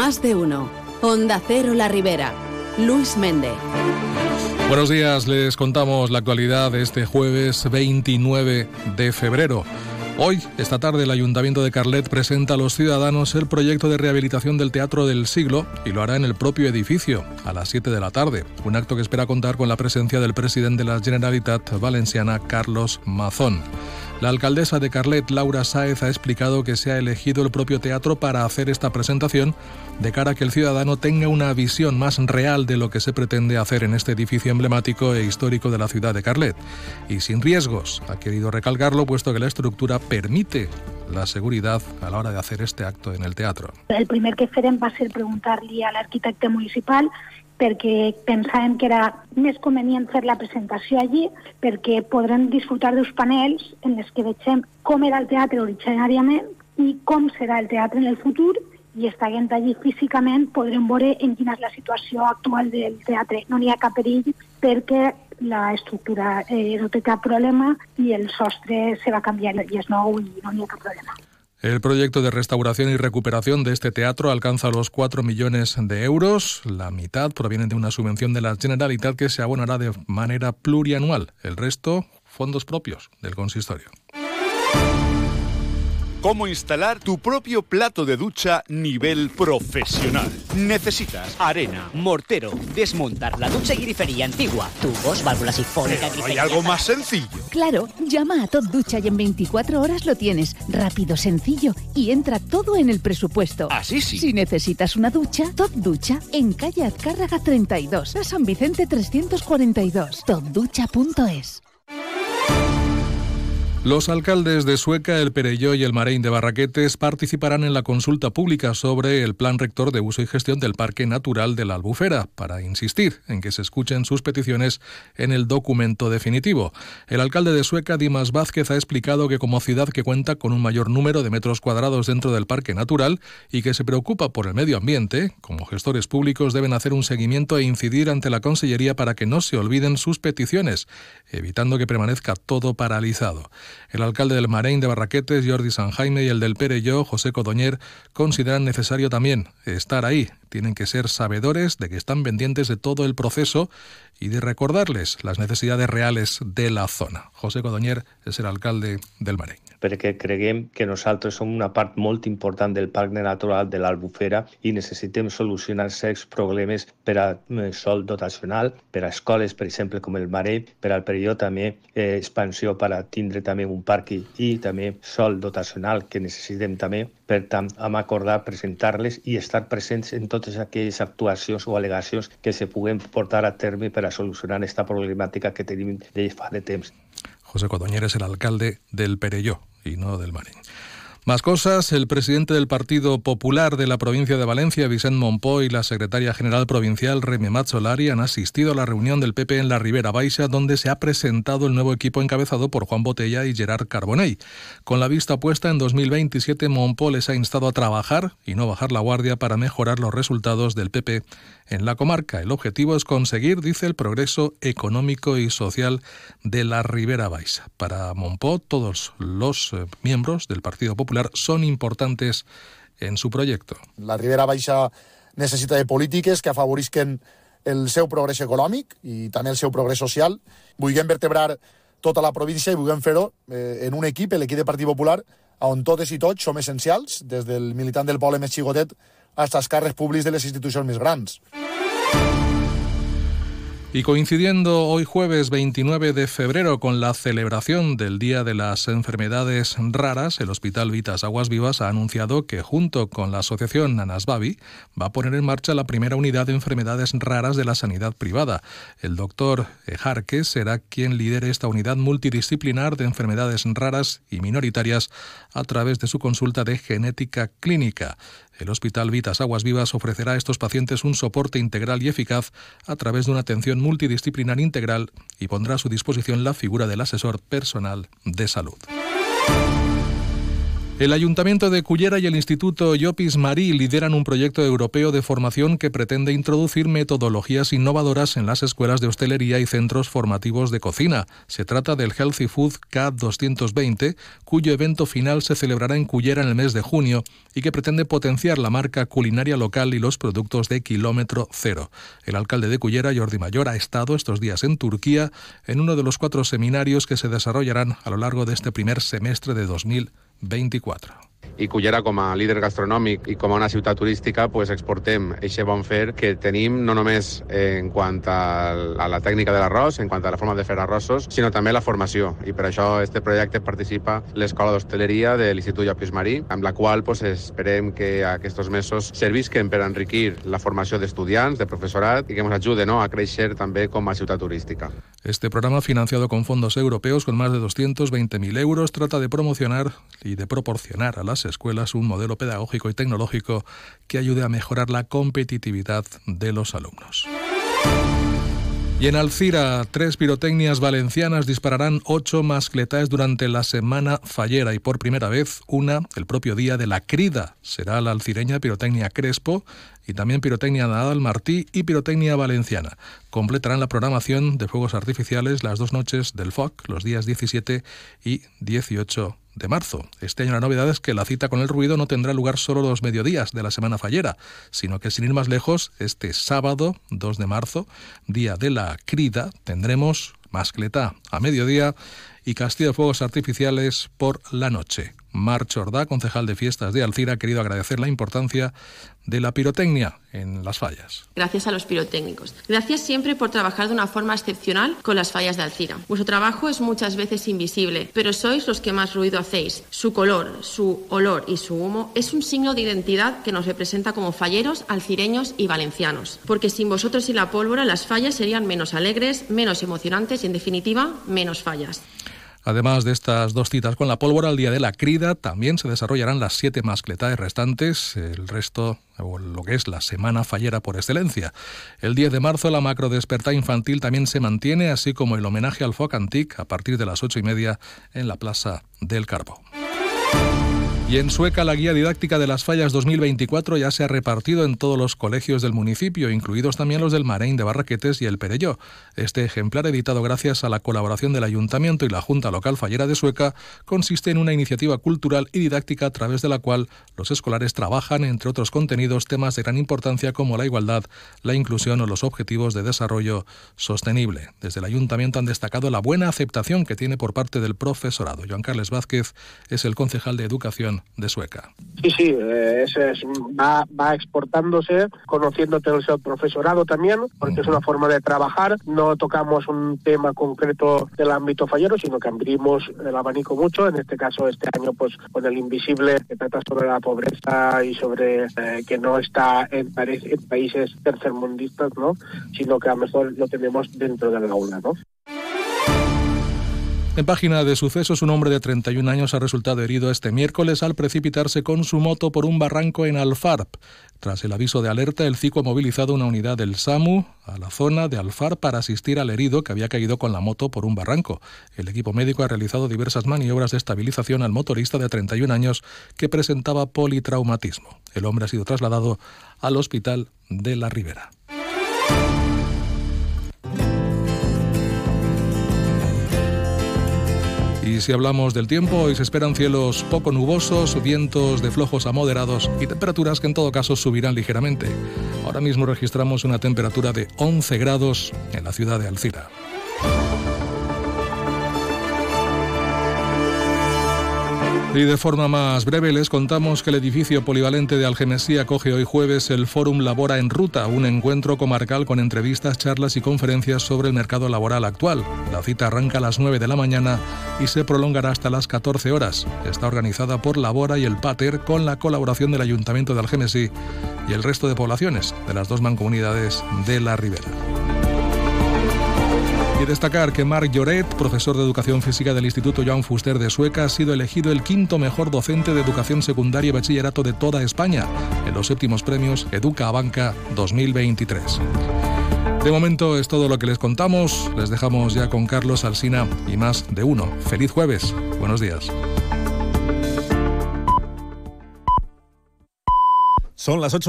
Más de uno. Onda Cero La Ribera. Luis Méndez. Buenos días, les contamos la actualidad de este jueves 29 de febrero. Hoy, esta tarde, el Ayuntamiento de Carlet presenta a los ciudadanos el proyecto de rehabilitación del Teatro del Siglo y lo hará en el propio edificio, a las 7 de la tarde. Un acto que espera contar con la presencia del presidente de la Generalitat Valenciana, Carlos Mazón. La alcaldesa de Carlet, Laura Sáez, ha explicado que se ha elegido el propio teatro para hacer esta presentación de cara a que el ciudadano tenga una visión más real de lo que se pretende hacer en este edificio emblemático e histórico de la ciudad de Carlet. Y sin riesgos, ha querido recalcarlo puesto que la estructura permite la seguridad a la hora de hacer este acto en el teatro. El primer que farem va ser preguntar-li a l'arquitecte municipal perquè pensàvem que era més convenient fer la presentació allí perquè podrem disfrutar dels panels en els que vegem com era el teatre originàriament i com serà el teatre en el futur i estant allí físicament podrem veure en quina és la situació actual del teatre. No n'hi ha cap perill perquè la estructura eh, no té cap problema i el sostre se va canviar i és nou i no n'hi ha cap problema. El proyecto de restauración y recuperación de este teatro alcanza los 4 millones de euros. La mitad proviene de una subvención de la Generalitat que se abonará de manera plurianual. El resto, fondos propios del consistorio. Cómo instalar tu propio plato de ducha nivel profesional. Necesitas arena, mortero, desmontar la ducha y grifería antigua, tubos, válvula sifónica, Pero hay algo más sencillo. Claro, llama a Top Ducha y en 24 horas lo tienes. Rápido, sencillo y entra todo en el presupuesto. Así sí. Si necesitas una ducha, Top Ducha en calle Azcárraga 32, a San Vicente 342, topducha.es. Los alcaldes de Sueca, El Perelló y el Marein de Barraquetes participarán en la consulta pública sobre el plan rector de uso y gestión del Parque Natural de la Albufera, para insistir en que se escuchen sus peticiones en el documento definitivo. El alcalde de Sueca, Dimas Vázquez, ha explicado que como ciudad que cuenta con un mayor número de metros cuadrados dentro del Parque Natural y que se preocupa por el medio ambiente, como gestores públicos deben hacer un seguimiento e incidir ante la Consellería para que no se olviden sus peticiones, evitando que permanezca todo paralizado. El alcalde del Marein de Barraquetes, Jordi San Jaime, y el del Perelló, José Codoñer, consideran necesario también estar ahí. Tienen que ser sabedores de que están pendientes de todo el proceso y de recordarles las necesidades reales de la zona. José Codoñer es el alcalde del Marein. perquè creguem que nosaltres som una part molt important del Parc Natural de l'Albufera i necessitem solucionar certs problemes per a eh, sol dotacional, per a escoles, per exemple, com el Marell, per al Perelló també eh, expansió per a tindre també un parc i, i també sol dotacional que necessitem també. Per tant, hem acordat presentar-les i estar presents en totes aquelles actuacions o al·legacions que se puguen portar a terme per a solucionar aquesta problemàtica que tenim de fa de temps. José Codoñer es el alcalde del Perelló y no del Marín. Más cosas, el presidente del Partido Popular de la provincia de Valencia, Vicente Monpó, y la secretaria general provincial, Remy Mazzolari, han asistido a la reunión del PP en la Ribera Baixa, donde se ha presentado el nuevo equipo encabezado por Juan Botella y Gerard Carbonell. Con la vista puesta en 2027, Monpó les ha instado a trabajar y no bajar la guardia para mejorar los resultados del PP en la comarca. El objetivo es conseguir, dice, el progreso económico y social de la Ribera Baixa. Para Monpó, todos los eh, miembros del Partido Popular son importantes en su proyecto. La Ribera Baixa necessita de polítiques que afavorisquen el seu progrés econòmic i també el seu progrés social. Vulguem vertebrar tota la província i vulguem fer-ho eh, en un equip, l'equip de Partit Popular, on totes i tots som essencials, des del militant del poble més xicotet hasta els càrrecs públics de les institucions més grans. Y coincidiendo hoy jueves 29 de febrero con la celebración del Día de las Enfermedades Raras, el Hospital Vitas Aguas Vivas ha anunciado que junto con la asociación Nanasbabi va a poner en marcha la primera unidad de enfermedades raras de la sanidad privada. El doctor Ejarque será quien lidere esta unidad multidisciplinar de enfermedades raras y minoritarias a través de su consulta de genética clínica. El Hospital Vitas Aguas Vivas ofrecerá a estos pacientes un soporte integral y eficaz a través de una atención multidisciplinar integral y pondrá a su disposición la figura del asesor personal de salud. El Ayuntamiento de Cullera y el Instituto Llopis Marí lideran un proyecto europeo de formación que pretende introducir metodologías innovadoras en las escuelas de hostelería y centros formativos de cocina. Se trata del Healthy Food CAD 220, cuyo evento final se celebrará en Cullera en el mes de junio y que pretende potenciar la marca culinaria local y los productos de kilómetro cero. El alcalde de Cullera, Jordi Mayor, ha estado estos días en Turquía en uno de los cuatro seminarios que se desarrollarán a lo largo de este primer semestre de 2020. 24. I Cullera com a líder gastronòmic i com a una ciutat turística pues, exportem aquest bon fer que tenim no només en quant a, la tècnica de l'arròs, en quant a la forma de fer arrossos, sinó també la formació. I per això este projecte participa l'Escola d'Hostaleria de l'Institut Llopis Marí, amb la qual pues, esperem que aquests mesos servisquen per enriquir la formació d'estudiants, de professorat i que ens ajuden ¿no? a créixer també com a ciutat turística. Este programa, financiado con fondos europeos con más de 220.000 euros, trata de promocionar y de proporcionar a las escuelas un modelo pedagógico y tecnológico que ayude a mejorar la competitividad de los alumnos. Y en Alcira, tres pirotecnias valencianas dispararán ocho mascletáes durante la semana fallera y por primera vez una el propio día de la crida. Será la alcireña pirotecnia Crespo y también pirotecnia Nadal Martí y pirotecnia valenciana. Completarán la programación de fuegos artificiales las dos noches del FOC, los días 17 y 18 marzo. Este año la novedad es que la cita con el ruido no tendrá lugar solo los mediodías de la semana fallera, sino que sin ir más lejos, este sábado 2 de marzo, día de la crida, tendremos mascleta a mediodía y castillo de fuegos artificiales por la noche. Mar Chordá, concejal de fiestas de Alcira, ha querido agradecer la importancia de la pirotecnia en las fallas. Gracias a los pirotécnicos. Gracias siempre por trabajar de una forma excepcional con las fallas de Alcira. Vuestro trabajo es muchas veces invisible, pero sois los que más ruido hacéis. Su color, su olor y su humo es un signo de identidad que nos representa como falleros, alcireños y valencianos. Porque sin vosotros y la pólvora las fallas serían menos alegres, menos emocionantes y en definitiva menos fallas. Además de estas dos citas con la pólvora, al día de la crida también se desarrollarán las siete mascletaes restantes, el resto, o lo que es la semana fallera por excelencia. El 10 de marzo la macro despertar infantil también se mantiene, así como el homenaje al Foc Antic a partir de las ocho y media en la Plaza del Carbo. Y en Sueca la guía didáctica de las fallas 2024 ya se ha repartido en todos los colegios del municipio, incluidos también los del Marein de Barraquetes y el Perelló. Este ejemplar, editado gracias a la colaboración del Ayuntamiento y la Junta Local Fallera de Sueca, consiste en una iniciativa cultural y didáctica a través de la cual los escolares trabajan, entre otros contenidos, temas de gran importancia como la igualdad, la inclusión o los objetivos de desarrollo sostenible. Desde el Ayuntamiento han destacado la buena aceptación que tiene por parte del profesorado. Joan Carles Vázquez es el concejal de Educación de Sueca. Sí, sí, eh, es, va, va, exportándose, conociéndote el profesorado también, porque es una forma de trabajar. No tocamos un tema concreto del ámbito fallero, sino que abrimos el abanico mucho. En este caso, este año, pues con el invisible que trata sobre la pobreza y sobre eh, que no está en, en países tercermundistas, ¿no? Sino que a lo mejor lo tenemos dentro del aula, ¿no? En página de sucesos, un hombre de 31 años ha resultado herido este miércoles al precipitarse con su moto por un barranco en Alfarp. Tras el aviso de alerta, el CICO ha movilizado una unidad del SAMU a la zona de Alfarp para asistir al herido que había caído con la moto por un barranco. El equipo médico ha realizado diversas maniobras de estabilización al motorista de 31 años que presentaba politraumatismo. El hombre ha sido trasladado al hospital de La Ribera. Y si hablamos del tiempo, hoy se esperan cielos poco nubosos, vientos de flojos a moderados y temperaturas que en todo caso subirán ligeramente. Ahora mismo registramos una temperatura de 11 grados en la ciudad de Alcira. Y de forma más breve les contamos que el edificio polivalente de Algemesí acoge hoy jueves el Fórum Labora en Ruta, un encuentro comarcal con entrevistas, charlas y conferencias sobre el mercado laboral actual. La cita arranca a las 9 de la mañana y se prolongará hasta las 14 horas. Está organizada por Labora y el Pater con la colaboración del Ayuntamiento de Algemesí y el resto de poblaciones de las dos mancomunidades de la Ribera. Y destacar que Marc Lloret, profesor de educación física del Instituto Joan Fuster de Sueca, ha sido elegido el quinto mejor docente de educación secundaria y bachillerato de toda España en los séptimos premios Educa a Banca 2023. De momento es todo lo que les contamos. Les dejamos ya con Carlos Alsina y más de uno. Feliz jueves. Buenos días. Son las 8.